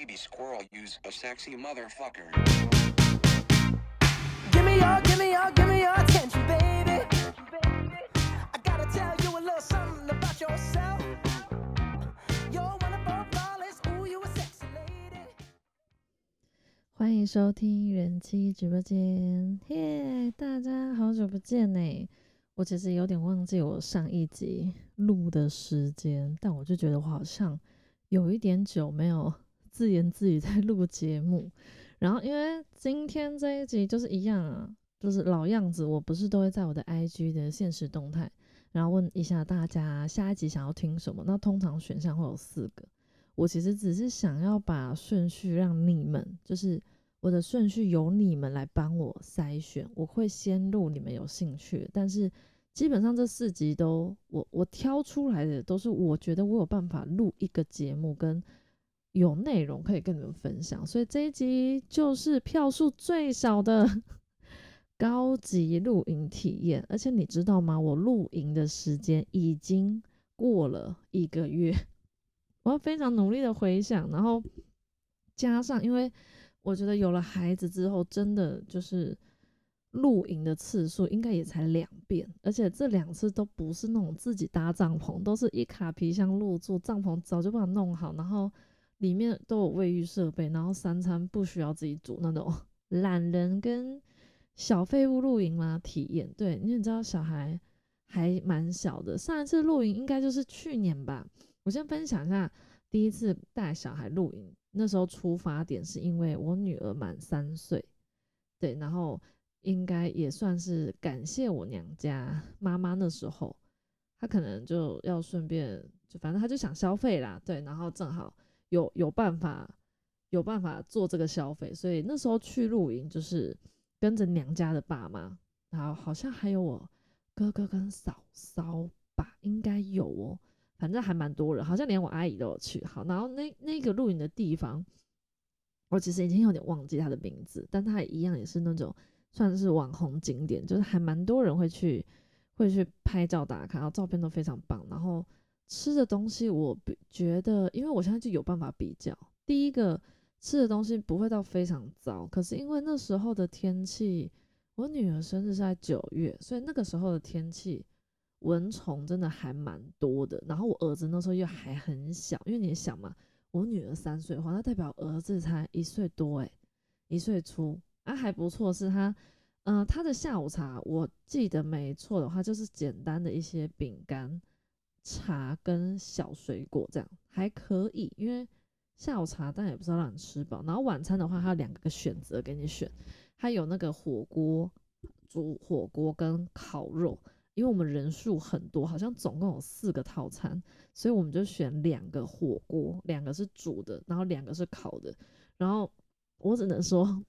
Baby squirrel use a sexy motherfucker. Give me your, give me your, give me your attention, baby. I gotta tell you a little something about yourself. You're wonderful, flawless, ooh, you a sexy lady. 欢迎收听人妻直播间，耶！大家好久不见呢。我其实有点忘记我上一集录的时间，但我就觉得我好像有一点久没有自言自语在录节目。然后因为今天这一集就是一样啊，就是老样子，我不是都会在我的 IG 的现实动态，然后问一下大家下一集想要听什么。那通常选项会有四个，我其实只是想要把顺序让你们，就是我的顺序由你们来帮我筛选，我会先录你们有兴趣，但是基本上这四集都我我挑出来的都是我觉得我有办法录一个节目跟有内容可以跟你们分享，所以这一集就是票数最少的 高级露营体验。而且你知道吗？我露营的时间已经过了一个月，我要非常努力的回想，然后加上因为我觉得有了孩子之后，真的就是露营的次数应该也才两遍，而且这两次都不是那种自己搭帐篷，都是一卡皮箱入住，帐篷早就把它弄好，然后里面都有卫浴设备，然后三餐不需要自己煮那种 懒人跟小废物露营嘛体验。对，因为你知道小孩还蛮小的，上一次露营应该就是去年吧。我先分享一下第一次带小孩露营，那时候出发点是因为我女儿满三岁，对，然后应该也算是感谢我娘家妈妈那时候，她可能就要顺便，就反正她就想消费啦，对，然后正好有有办法有办法做这个消费，所以那时候去露营就是跟着娘家的爸妈，然后好像还有我哥哥跟嫂嫂吧，应该有哦。反正还蛮多人，好像连我阿姨都有去。好，然后那那个露营的地方，我其实已经有点忘记它的名字，但它一样也是那种算是网红景点，就是还蛮多人会去会去拍照打卡，然后照片都非常棒。然后吃的东西，我比觉得，因为我现在就有办法比较，第一个吃的东西不会到非常糟，可是因为那时候的天气，我女儿生日是在九月，所以那个时候的天气。蚊虫真的还蛮多的，然后我儿子那时候又还很小，因为你想嘛，我女儿三岁的话，那代表儿子才一岁多诶，一岁初啊，还不错，是他，嗯，他的下午茶我记得没错的话，就是简单的一些饼干、茶跟小水果这样还可以，因为下午茶但也不知道让你吃饱，然后晚餐的话，它有两个选择给你选，它有那个火锅煮火锅跟烤肉。因为我们人数很多，好像总共有四个套餐，所以我们就选两个火锅，两个是煮的，然后两个是烤的。然后我只能说，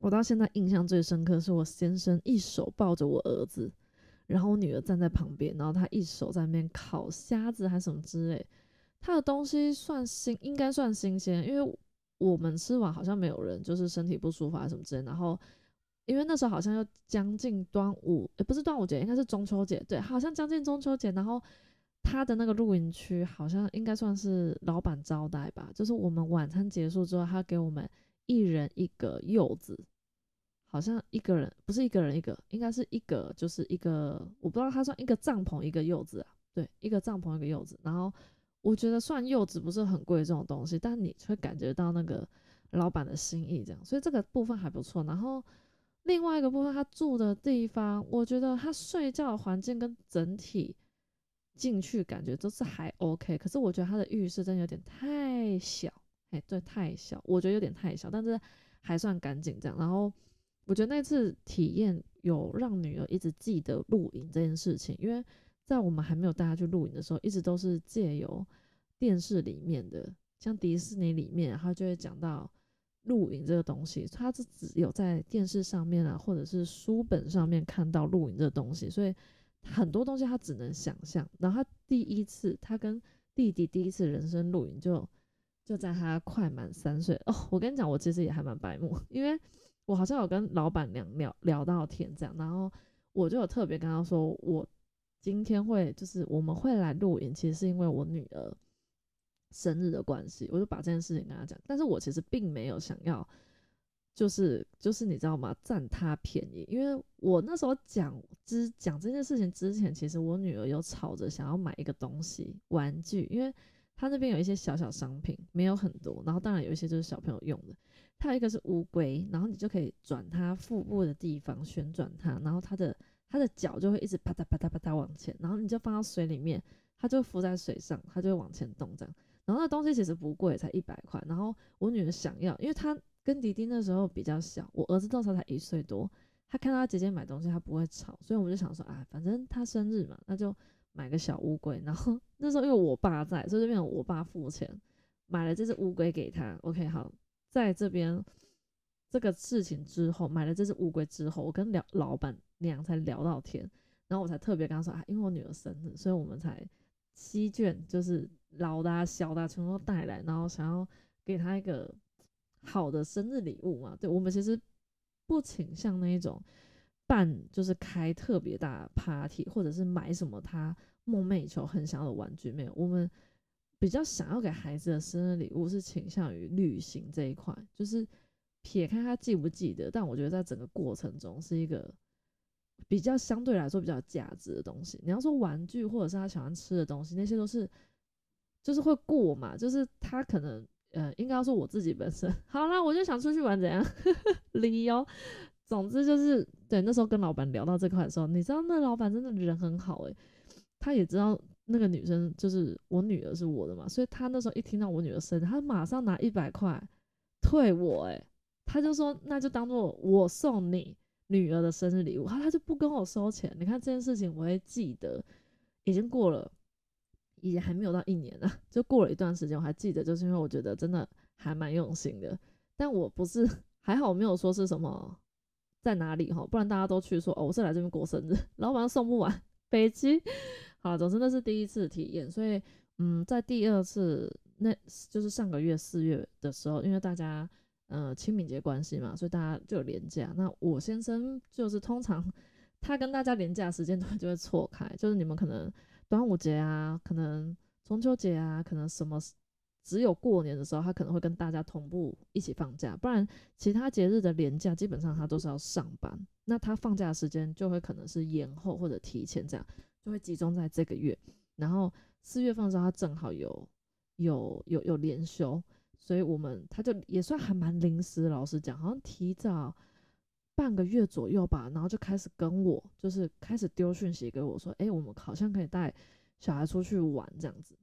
我到现在印象最深刻是我先生一手抱着我儿子，然后我女儿站在旁边，然后她一手在那边烤虾子还什么之类，她的东西算新，应该算新鲜，因为我们吃完好像没有人就是身体不舒服啊什么之类，然后。因为那时候好像要将近端午，也不是端午节，应该是中秋节。对，好像将近中秋节。然后他的那个露营区好像应该算是老板招待吧，就是我们晚餐结束之后，他给我们一人一个柚子，好像一个人不是一个人一个，应该是一个就是一个，我不知道他算一个帐篷一个柚子啊，对，一个帐篷一个柚子。然后我觉得算柚子不是很贵这种东西，但你会感觉到那个老板的心意这样，所以这个部分还不错。然后。另外一个部分，他住的地方，我觉得他睡觉的环境跟整体进去感觉都是还 OK。可是我觉得他的浴室真的有点太小，哎，对，太小，我觉得有点太小，但是还算干净这样。然后我觉得那次体验有让女儿一直记得露营这件事情，因为在我们还没有带她去露营的时候，一直都是借由电视里面的，像迪士尼里面，他就会讲到。露营这个东西，她是只有在电视上面啊，或者是书本上面看到露营这个东西，所以很多东西她只能想象。然后她第一次，她跟弟弟第一次人生露营，就就在她快满三岁哦。我跟你讲，我其实也还蛮白目，因为我好像有跟老板娘聊聊到天这样，然后我就有特别跟他说，我今天会就是我们会来露营，其实是因为我女儿生日的关系，我就把这件事情跟他讲。但是我其实并没有想要，就是就是你知道吗？占他便宜，因为我那时候讲之讲这件事情之前，其实我女儿有吵着想要买一个东西玩具，因为她那边有一些小小商品，没有很多，然后当然有一些就是小朋友用的。它有一个是乌龟，然后你就可以转它腹部的地方，旋转它，然后它的它的脚就会一直啪嗒啪嗒啪嗒往前，然后你就放到水里面，它就浮在水上，它就会往前动这样。然后那东西其实不贵，才一百块。然后我女儿想要，因为她跟迪迪那时候比较小，我儿子那时候才一岁多，他看到他姐姐买东西，他不会吵，所以我们就想说啊，反正他生日嘛，那就买个小乌龟。然后 那时候因为我爸在，所以就变成我爸付钱买了这只乌龟给他。OK，好。在这边这个事情之后，买了这只乌龟之后，我跟聊老板娘才聊到天，然后我才特别跟她说啊，因为我女儿生日，所以我们才七卷，就是老的、小的全都带来，然后想要给她一个好的生日礼物嘛。对我们其实不倾向那一种办，就是开特别大 party，或者是买什么她梦寐以求很想要的玩具，没有我们。比较想要给孩子的生日礼物是倾向于旅行这一块，就是撇开他记不记得，但我觉得在整个过程中是一个比较相对来说比较有价值的东西。你要说玩具或者是他喜欢吃的东西，那些都是就是会过嘛，就是他可能呃，应该要说我自己本身 好啦，我就想出去玩怎样 理由，总之就是对那时候跟老板聊到这块的时候，你知道那老板真的人很好诶，他也知道。那个女生就是我女儿是我的嘛，所以她那时候一听到我女儿生日，她马上拿一百块退我，诶，她就说那就当做我送你女儿的生日礼物，他他就不跟我收钱。你看这件事情我会记得，已经过了，也还没有到一年呢，就过了一段时间，我还记得，就是因为我觉得真的还蛮用心的。但我不是 还好，我没有说是什么在哪里哈，不然大家都去说哦，我是来这边过生日，老板送不完，飞机。好，总之那是第一次体验，所以嗯，在第二次，那就是上个月四月的时候，因为大家呃清明节关系嘛，所以大家就有连假。那我先生就是通常他跟大家连假时间段就会错开，就是你们可能端午节啊，可能中秋节啊，可能什么只有过年的时候，他可能会跟大家同步一起放假，不然其他节日的连假基本上他都是要上班，那他放假的时间就会可能是延后或者提前这样。就会集中在这个月，然后四月份的时候，他正好有有有有连休，所以我们他就也算还蛮临时。老实讲，好像提早半个月左右吧，然后就开始跟我，就是开始丢讯息给我说，哎，我们好像可以带小孩出去玩这样子。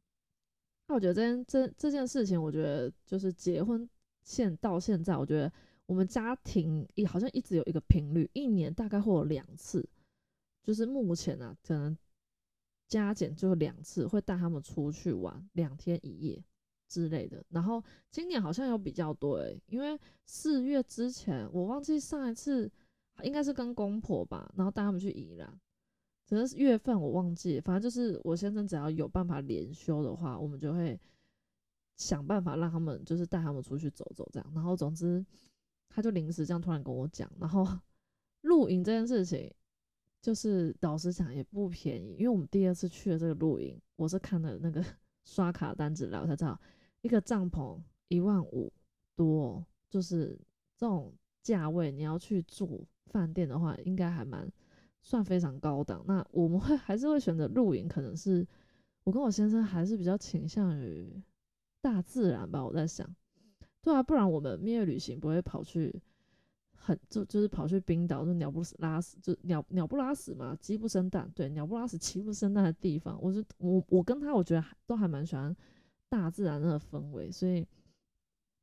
那我觉得这件这这件事情，我觉得就是结婚现到现在，我觉得我们家庭也好像一直有一个频率，一年大概会有两次，就是目前啊，可能。加减就两次，会带他们出去玩两天一夜之类的。然后今年好像有比较多诶，因为四月之前我忘记上一次应该是跟公婆吧，然后带他们去宜兰。只是月份我忘记，反正就是我先生只要有办法连休的话，我们就会想办法让他们就是带他们出去走走这样。然后总之他就临时这样突然跟我讲，然后 露营这件事情。就是老实讲也不便宜，因为我们第二次去的这个露营，我是看了那个 刷卡单子来，我才知道一个帐篷一万五多，就是这种价位，你要去住饭店的话，应该还蛮算非常高档。那我们会还是会选择露营，可能是我跟我先生还是比较倾向于大自然吧。我在想，对啊，不然我们蜜月旅行不会跑去。很就就是跑去冰岛，就鸟不拉屎，就鸟鸟不拉屎嘛，鸡不生蛋，对，鸟不拉屎，鸡不生蛋的地方，我是我我跟他，我觉得都还蛮喜欢大自然那个氛围，所以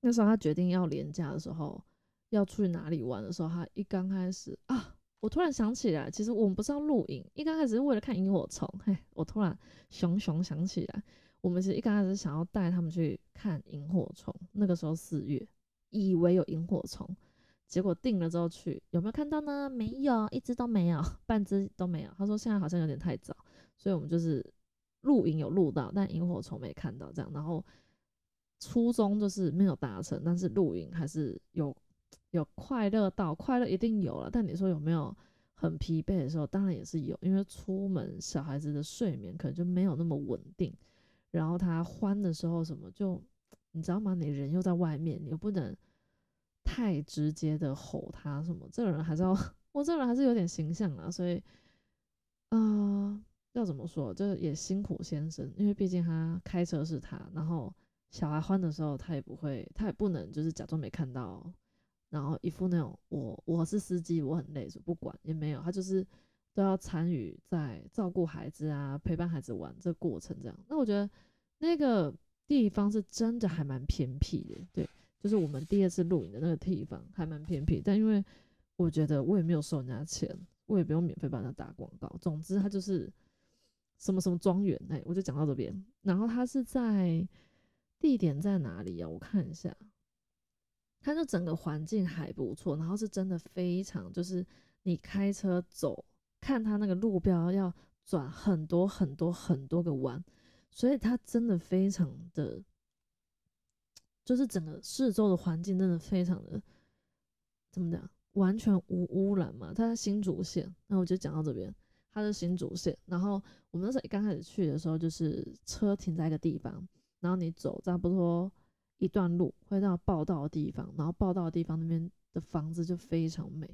那时候他决定要廉价的时候，要出去哪里玩的时候，他一刚开始啊，我突然想起来，其实我们不是要露营，一刚开始是为了看萤火虫，嘿，我突然熊熊想起来，我们其实一刚开始想要带他们去看萤火虫，那个时候四月，以为有萤火虫。结果定了之后去有没有看到呢？没有，一只都没有，半只都没有。他说现在好像有点太早，所以我们就是露营有录到，但萤火虫没看到这样。然后初衷就是没有达成，但是露营还是有有快乐到，快乐一定有了。但你说有没有很疲惫的时候？当然也是有，因为出门小孩子的睡眠可能就没有那么稳定，然后他欢的时候什么就你知道吗？你人又在外面，你又不能太直接的吼他什么，这个人还是要 我这个人还是有点形象啊，所以呃要怎么说，就是也辛苦先生，因为毕竟他开车是他，然后小孩欢的时候他也不会，他也不能就是假装没看到。然后一副那种我我是司机，我很累，就不管也没有，他就是都要参与在照顾孩子啊，陪伴孩子玩这过程这样。那我觉得那个地方是真的还蛮偏僻的，对，就是我们第二次录影的那个地方还蛮偏僻。但因为我觉得我也没有收人家钱，我也不用免费帮他打广告。总之他就是什么什么庄园，哎，我就讲到这边。然后他是在地点在哪里啊？我看一下。他就整个环境还不错，然后是真的非常，就是你开车走，看他那个路标要转很多很多很多个弯，所以他真的非常的，就是整个四周的环境真的非常的，怎么讲，完全无污染嘛。它在新竹县，那我就讲到这边，它是新竹县。然后我们那时候刚开始去的时候，就是车停在一个地方，然后你走差不多。一段路会到报道的地方，然后报道的地方那边的房子就非常美。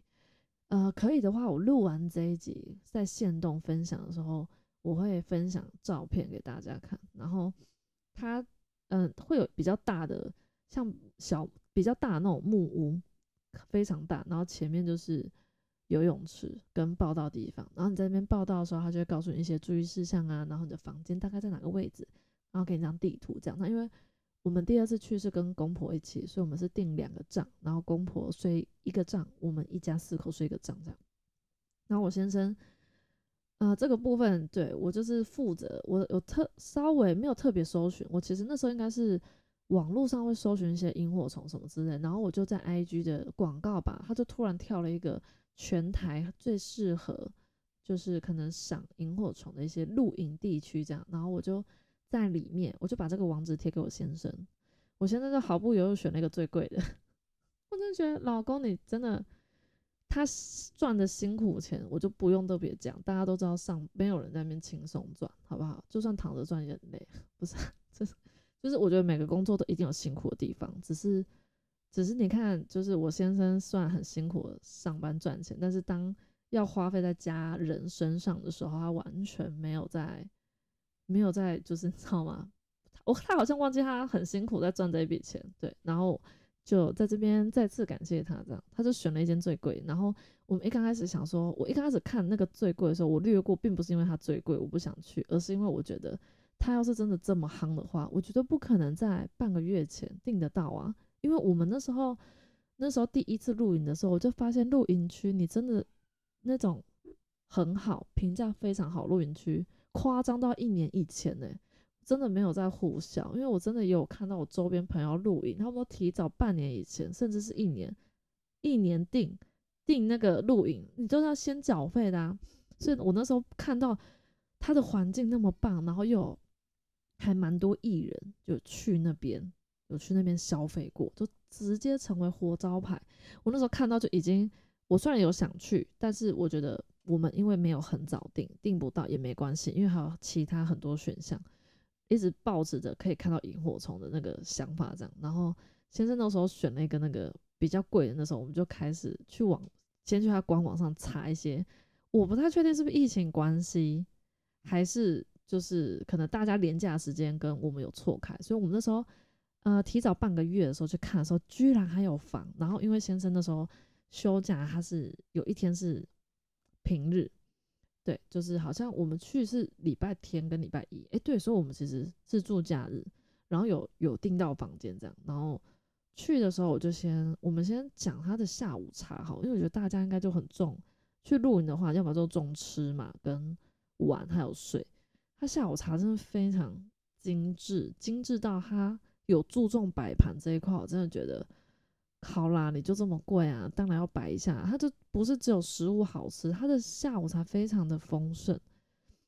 呃，可以的话，我录完这一集在线动分享的时候，我会分享照片给大家看。然后它，嗯，会有比较大的，像小比较大的那种木屋，非常大。然后前面就是游泳池跟报道地方。然后你在那边报道的时候，他就会告诉你一些注意事项啊，然后你的房间大概在哪个位置，然后给你张地图这样。那因为我们第二次去是跟公婆一起，所以我们是订两个帐，然后公婆睡一个帐，我们一家四口睡一个帐这样。然后我先生，呃，这个部分对我就是负责，我有特稍微没有特别搜寻，我其实那时候应该是网络上会搜寻一些萤火虫什么之类，然后我就在 IG 的广告吧，他就突然跳了一个全台最适合就是可能赏萤火虫的一些露营地区这样，然后我就。在里面，我就把这个网址贴给我先生。我现在就毫不犹豫选了一个最贵的。我真的觉得老公，你真的，他赚的辛苦钱，我就不用特别讲。大家都知道，上没有人在那边轻松赚，好不好？就算躺着赚也很累，不是？就是，就是我觉得每个工作都一定有辛苦的地方，只是，只是你看，就是我先生算很辛苦上班赚钱，但是当要花费在家人身上的时候，他完全没有在。没有在，就是你知道吗？我他好像忘记他很辛苦在赚这一笔钱，对。然后就在这边再次感谢他，这样他就选了一间最贵。然后我们一刚开始想说，我一开始看那个最贵的时候，我略过，并不是因为它最贵我不想去，而是因为我觉得他要是真的这么夯的话，我觉得不可能在半个月前订得到啊。因为我们那时候那时候第一次露营的时候，我就发现露营区你真的那种很好，评价非常好露营区。夸张到一年以前呢，真的没有在呼啸，因为我真的也有看到我周边朋友露营，他们都提早半年以前，甚至是一年，一年订订那个露营，你就是要先缴费的啊。所以我那时候看到他的环境那么棒，然后又还蛮多艺人就去那边，有去那边消费过，就直接成为活招牌。我那时候看到就已经，我虽然有想去，但是我觉得。我们因为没有很早订，订不到也没关系，因为还有其他很多选项，一直抱持着可以看到萤火虫的那个想法这样。然后先生那时候选了一个那个比较贵的，那时候我们就开始去网，先去他官网上查一些。我不太确定是不是疫情关系，还是就是可能大家廉价时间跟我们有错开，所以我们那时候呃提早半个月的时候去看的时候，居然还有房。然后因为先生那时候休假，他是有一天是。平日，对，就是好像我们去是礼拜天跟礼拜一，哎，对，所以我们其实是住假日，然后有有订到房间这样，然后去的时候我就先，我们先讲他的下午茶好，因为我觉得大家应该就很重，去露营的话，要么就重吃嘛，跟玩还有睡，他下午茶真的非常精致，精致到他有注重摆盘这一块，我真的觉得。好啦，你就这么贵啊？当然要摆一下。它就不是只有食物好吃，它的下午茶非常的丰盛，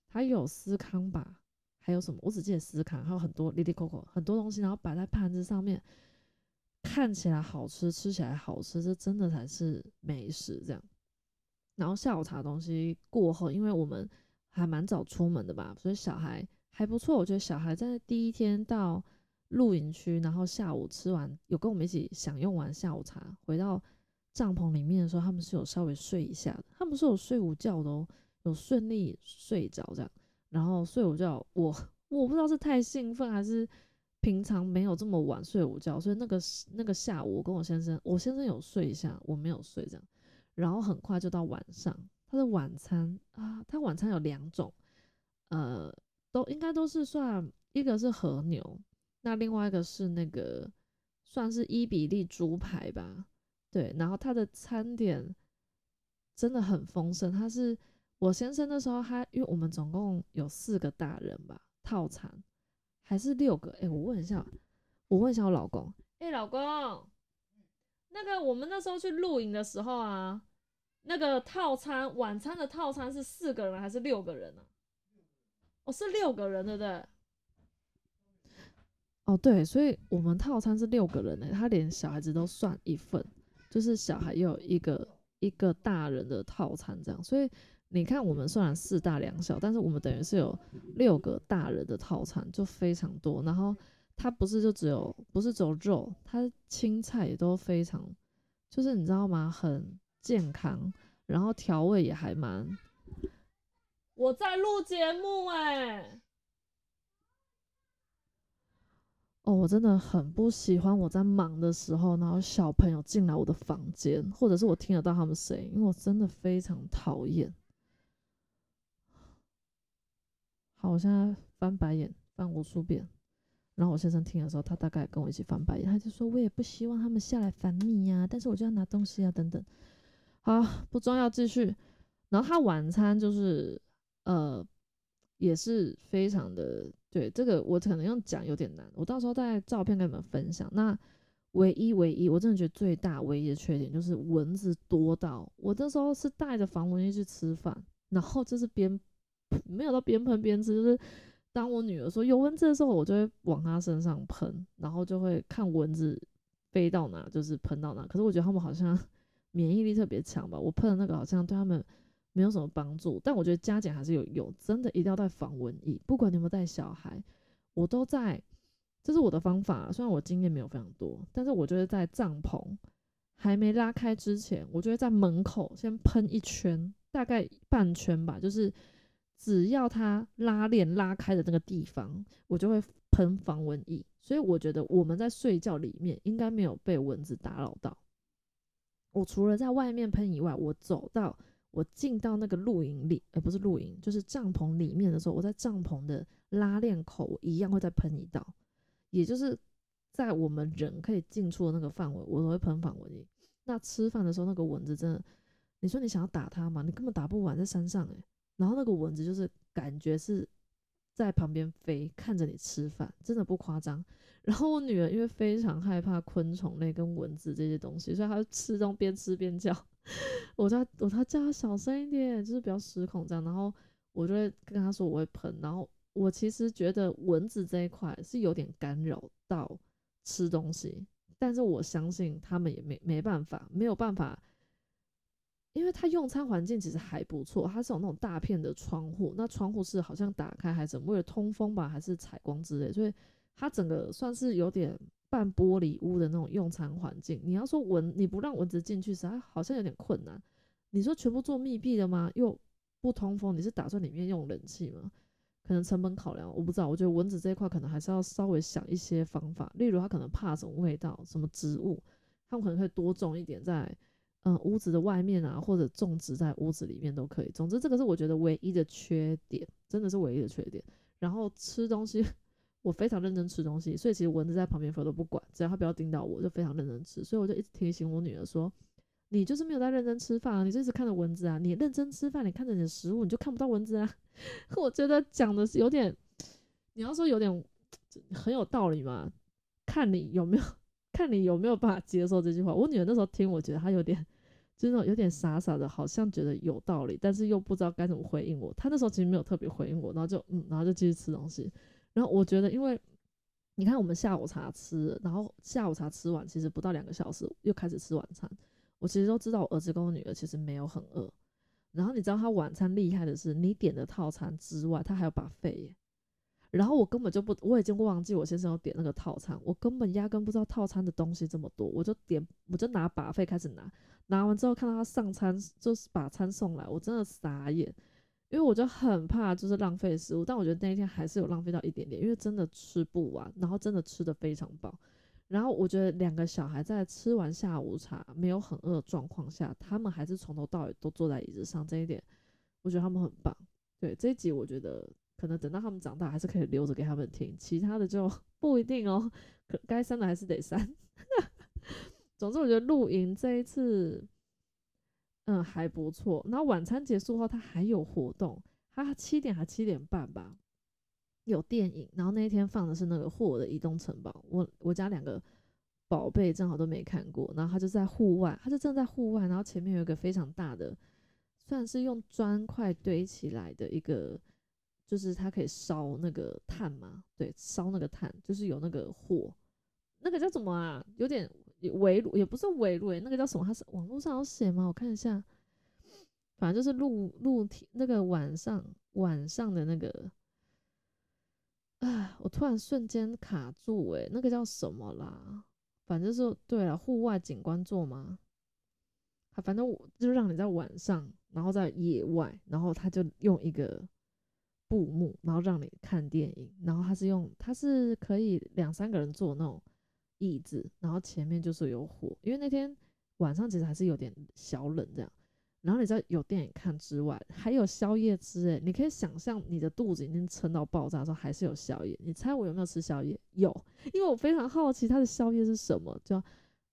还有司康吧，还有什么？我只记得司康，还有很多 Lily Coco 很多东西，然后摆在盘子上面，看起来好吃，吃起来好吃，这真的才是美食这样。然后下午茶东西过后，因为我们还蛮早出门的吧，所以小孩。还不错。我觉得小孩在第一天到露营区，然后下午吃完，有跟我们一起享用完下午茶，回到帐篷里面的时候，他们是有稍微睡一下的，他们是有睡午觉的哦，有顺利睡着这样。然后睡午觉，我我不知道是太兴奋还是平常没有这么晚睡午觉，所以那个那个下午我跟我先生，我先生有睡一下，我没有睡这样。然后很快就到晚上，他的晚餐啊，他晚餐有两种，呃，都应该都是算一个是和牛，那另外一个是那个算是伊比利猪排吧，对。然后它的餐点真的很丰盛，他是我先生那时候他，因为我们总共有四个大人吧，套餐还是六个？哎，我问一下，我问一下我老公，哎，老公，那个我们那时候去露营的时候啊。那个套餐晚餐的套餐是四个人还是六个人呢？哦，是六个人，对不对？哦，对，所以我们套餐是六个人呢，他连小孩子都算一份，就是小孩又有一个一个大人的套餐这样。所以你看，我们虽然四大两小，但是我们等于是有六个大人的套餐，就非常多。然后它不是就只有不是只有肉，它青菜也都非常，就是你知道吗？很。健康，然后调味也还蛮。我在录节目哎，哦，我真的很不喜欢我在忙的时候，然后小朋友进来我的房间，或者是我听得到他们声音，因为我真的非常讨厌。好，我现在翻白眼翻无数遍，然后我先生听的时候，他大概跟我一起翻白眼，他就说：“我也不希望他们下来烦你呀，但是我就要拿东西啊，等等。”好，不重要，继续。然后他晚餐就是，呃，也是非常的对这个，我可能用讲有点难，我到时候带照片跟你们分享。那唯一唯一，我真的觉得最大唯一的缺点就是蚊子多到，我那时候是带着防蚊液去吃饭，然后就是边没有到边喷边吃，就是当我女儿说有蚊子的时候，我就会往她身上喷，然后就会看蚊子飞到哪就是喷到哪。可是我觉得他们好像。免疫力特别强吧？我喷的那个好像对他们没有什么帮助，但我觉得加减还是有用。真的一定要带防蚊液，不管你有没有带小孩，我都在。这是我的方法，虽然我经验没有非常多，但是我觉得在帐篷还没拉开之前，我就会在门口先喷一圈，大概半圈吧，就是只要它拉链拉开的那个地方，我就会喷防蚊液。所以我觉得我们在睡觉里面应该没有被蚊子打扰到。我除了在外面喷以外，我走到我进到那个露营里，而不是露营，就是帐篷里面的时候，我在帐篷的拉链口，我一样会再喷一道，也就是在我们人可以进出的那个范围，我都会喷防蚊液。那吃饭的时候，那个蚊子真的，你说你想要打它吗？你根本打不完，在山上诶。然后那个蚊子就是感觉是在旁边飞，看着你吃饭，真的不夸张。然后我女儿因为非常害怕昆虫类跟蚊子这些东西，所以她吃中边吃边叫。我叫我她叫他小声一点，就是比较失控这样。然后我就会跟他说我会喷。然后我其实觉得蚊子这一块是有点干扰到吃东西，但是我相信他们也没没办法，没有办法，因为他用餐环境其实还不错，它是有那种大片的窗户，那窗户是好像打开还是怎么为了通风吧，还是采光之类，所以。它整个算是有点半玻璃屋的那种用餐环境。你要说蚊，你不让蚊子进去，实在好像有点困难。你说全部做密闭的吗？又不通风，你是打算里面用冷气吗？可能成本考量，我不知道。我觉得蚊子这一块可能还是要稍微想一些方法，例如它可能怕什么味道、什么植物，它们可能可以多种一点在嗯屋子的外面啊，或者种植在屋子里面都可以。总之，这个是我觉得唯一的缺点，真的是唯一的缺点。然后吃东西。我非常认真吃东西，所以其实蚊子在旁边飞都不管，只要它不要叮到我，就非常认真吃。所以我就一直提醒我女儿说：“你就是没有在认真吃饭啊，你就是看着蚊子啊。你认真吃饭，你看着你的食物，你就看不到蚊子啊。”我觉得讲的是有点，你要说有点很有道理嘛？看你有没有，看你有没有办法接受这句话。我女儿那时候听，我觉得她有点，就是那种有点傻傻的，好像觉得有道理，但是又不知道该怎么回应我。她那时候其实没有特别回应我，然后就嗯，然后就继续吃东西。然后我觉得，因为你看，我们下午茶吃，然后下午茶吃完，其实不到两个小时又开始吃晚餐。我其实都知道，我儿子跟我女儿其实没有很饿。然后你知道他晚餐厉害的是，你点的套餐之外，他还要把费耶。然后我根本就不，我已经忘记我先生要点那个套餐，我根本压根不知道套餐的东西这么多，我就点，我就拿把费开始拿，拿完之后看到他上餐就是把餐送来，我真的傻眼，因为我就很怕就是浪费食物，但我觉得那一天还是有浪费到一点点，因为真的吃不完，然后真的吃的非常饱，然后我觉得两个小孩在吃完下午茶没有很饿的状况下，他们还是从头到尾都坐在椅子上，这一点我觉得他们很棒。对这一集，我觉得。可能等到他们长大，还是可以留着给他们听，其他的就 不一定哦。可该删的还是得删。总之，我觉得露营这一次，嗯，还不错。然后晚餐结束后，他还有活动，他七点还七点半吧，有电影。然后那一天放的是那个霍的移动城堡，我我家两个宝贝正好都没看过，然后他就在户外，他就正在户外，然后前面有一个非常大的，算是用砖块堆起来的一个。就是它可以烧那个炭嘛，对，烧那个炭，就是有那个火，那个叫什么啊？有点围炉，也不是围炉，那个叫什么？它是网络上有写吗？我看一下，反正就是露露天那个晚上晚上的那个，啊，我突然瞬间卡住，诶，那个叫什么啦？反正是对了，户外景观座吗？啊反正我就让你在晚上，然后在野外，然后他就用一个。布幕，然后让你看电影，然后他是用，他是可以两三个人坐那种椅子，然后前面就是有火，因为那天晚上其实还是有点小冷这样，然后你在有电影看之外，还有宵夜吃，诶，你可以想象你的肚子已经撑到爆炸的时候，还是有宵夜，你猜我有没有吃宵夜？有，因为我非常好奇它的宵夜是什么，就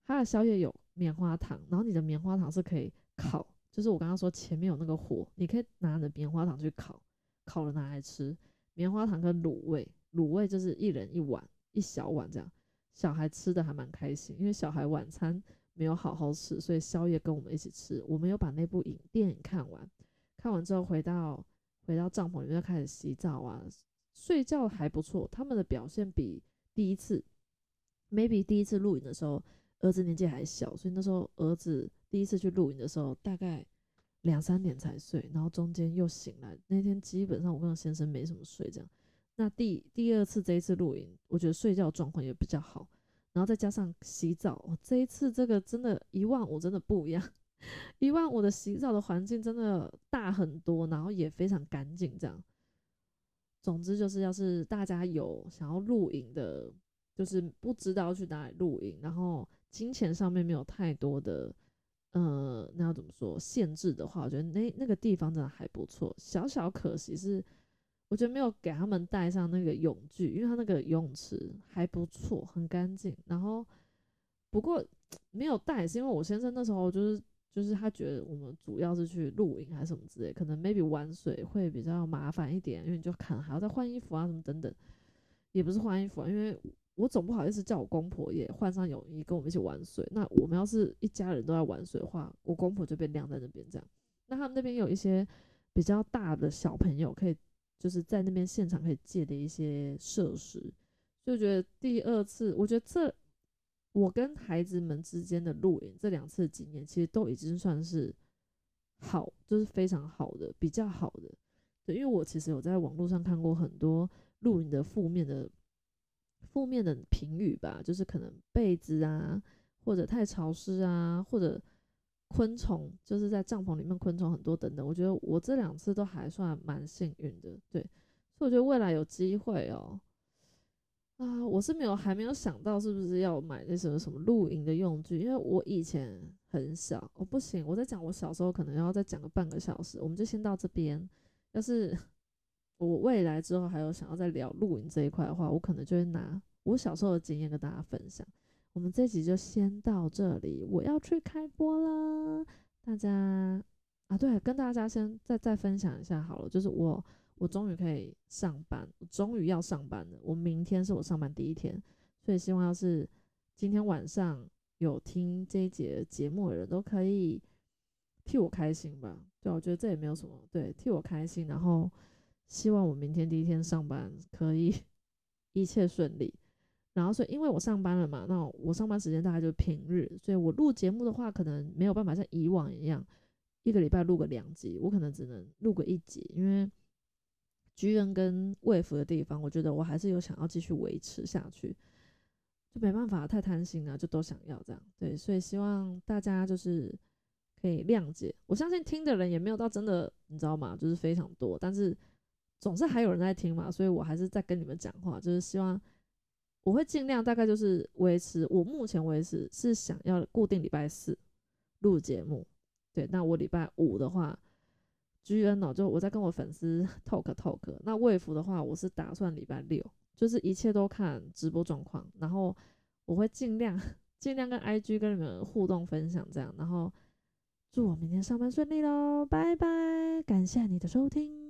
它的宵夜有棉花糖，然后你的棉花糖是可以烤，就是我刚刚说前面有那个火，你可以拿你的棉花糖去烤。烤了拿来吃，棉花糖跟卤味，卤味就是一人一碗，一小碗这样。小孩吃的还蛮开心，因为小孩晚餐没有好好吃，所以宵夜跟我们一起吃。我们有把那部影电影看完，看完之后回到回到帐篷里面开始洗澡啊，睡觉还不错。他们的表现比第一次，maybe 第一次露营的时候，儿子年纪还小，所以那时候儿子第一次去露营的时候，大概。两三点才睡，然后中间又醒来。那天基本上我跟先生没什么睡，这样。那第第二次这一次露营，我觉得睡觉状况也比较好，然后再加上洗澡，这一次这个真的，一万五真的不一样，一万五的洗澡的环境真的大很多，然后也非常干净，这样。总之就是，要是大家有想要露营的，就是不知道去哪里露营，然后金钱上面没有太多的。呃，那要怎么说？限制的话，我觉得那那个地方真的还不错。小小可惜是，我觉得没有给他们带上那个泳具，因为他那个游泳池还不错，很干净。然后不过没有带，是因为我先生那时候就是就是他觉得我们主要是去露营还是什么之类，可能 maybe 玩水会比较麻烦一点，因为你就可能还要再换衣服啊什么等等，也不是换衣服，啊，因为。我总不好意思叫我公婆也换上泳衣跟我们一起玩水。那我们要是一家人都在玩水的话，我公婆就被晾在那边这样。那他们那边有一些比较大的小朋友可以，就是在那边现场可以借的一些设施，就觉得第二次，我觉得这我跟孩子们之间的露营这两次经验，其实都已经算是好，就是非常好的，比较好的。对，因为我其实有在网络上看过很多露营的负面的。负面的评语吧，就是可能被子啊，或者太潮湿啊，或者昆虫，就是在帐篷里面昆虫很多等等。我觉得我这两次都还算蛮幸运的，对，所以我觉得未来有机会哦。啊，我是没有还没有想到是不是要买那什么什么露营的用具，因为我以前很小，我不行，我在讲我小时候可能要再讲个半个小时，我们就先到这边，要是。我未来之后还有想要再聊露营这一块的话，我可能就会拿我小时候的经验跟大家分享。我们这集就先到这里，我要去开播了。大家啊，对，跟大家先再再分享一下好了，就是我我终于可以上班，我终于要上班了。我明天是我上班第一天，所以希望要是今天晚上有听这一节节目的人都可以替我开心吧。对，我觉得这也没有什么，对，替我开心，然后。希望我明天第一天上班可以 一切顺利。然后，所以因为我上班了嘛，那我上班时间大概就是平日，所以我录节目的话，可能没有办法像以往一样一个礼拜录个两集，我可能只能录个一集，因为居恩跟魏福的地方，我觉得我还是有想要继续维持下去，就没办法太贪心了，就都想要这样。对，所以希望大家就是可以谅解。我相信听的人也没有到真的，你知道吗？就是非常多，但是总是还有人在听嘛，所以我还是在跟你们讲话，就是希望我会尽量大概就是维持。我目前为止是想要固定礼拜四录节目，对，那我礼拜五的话。G N 哦，就我在跟我粉丝 talk talk。那卫福的话，我是打算礼拜六，就是一切都看直播状况，然后我会尽量尽量跟 I G 跟你们互动分享这样，然后祝我明天上班顺利喽，拜拜，感谢你的收听。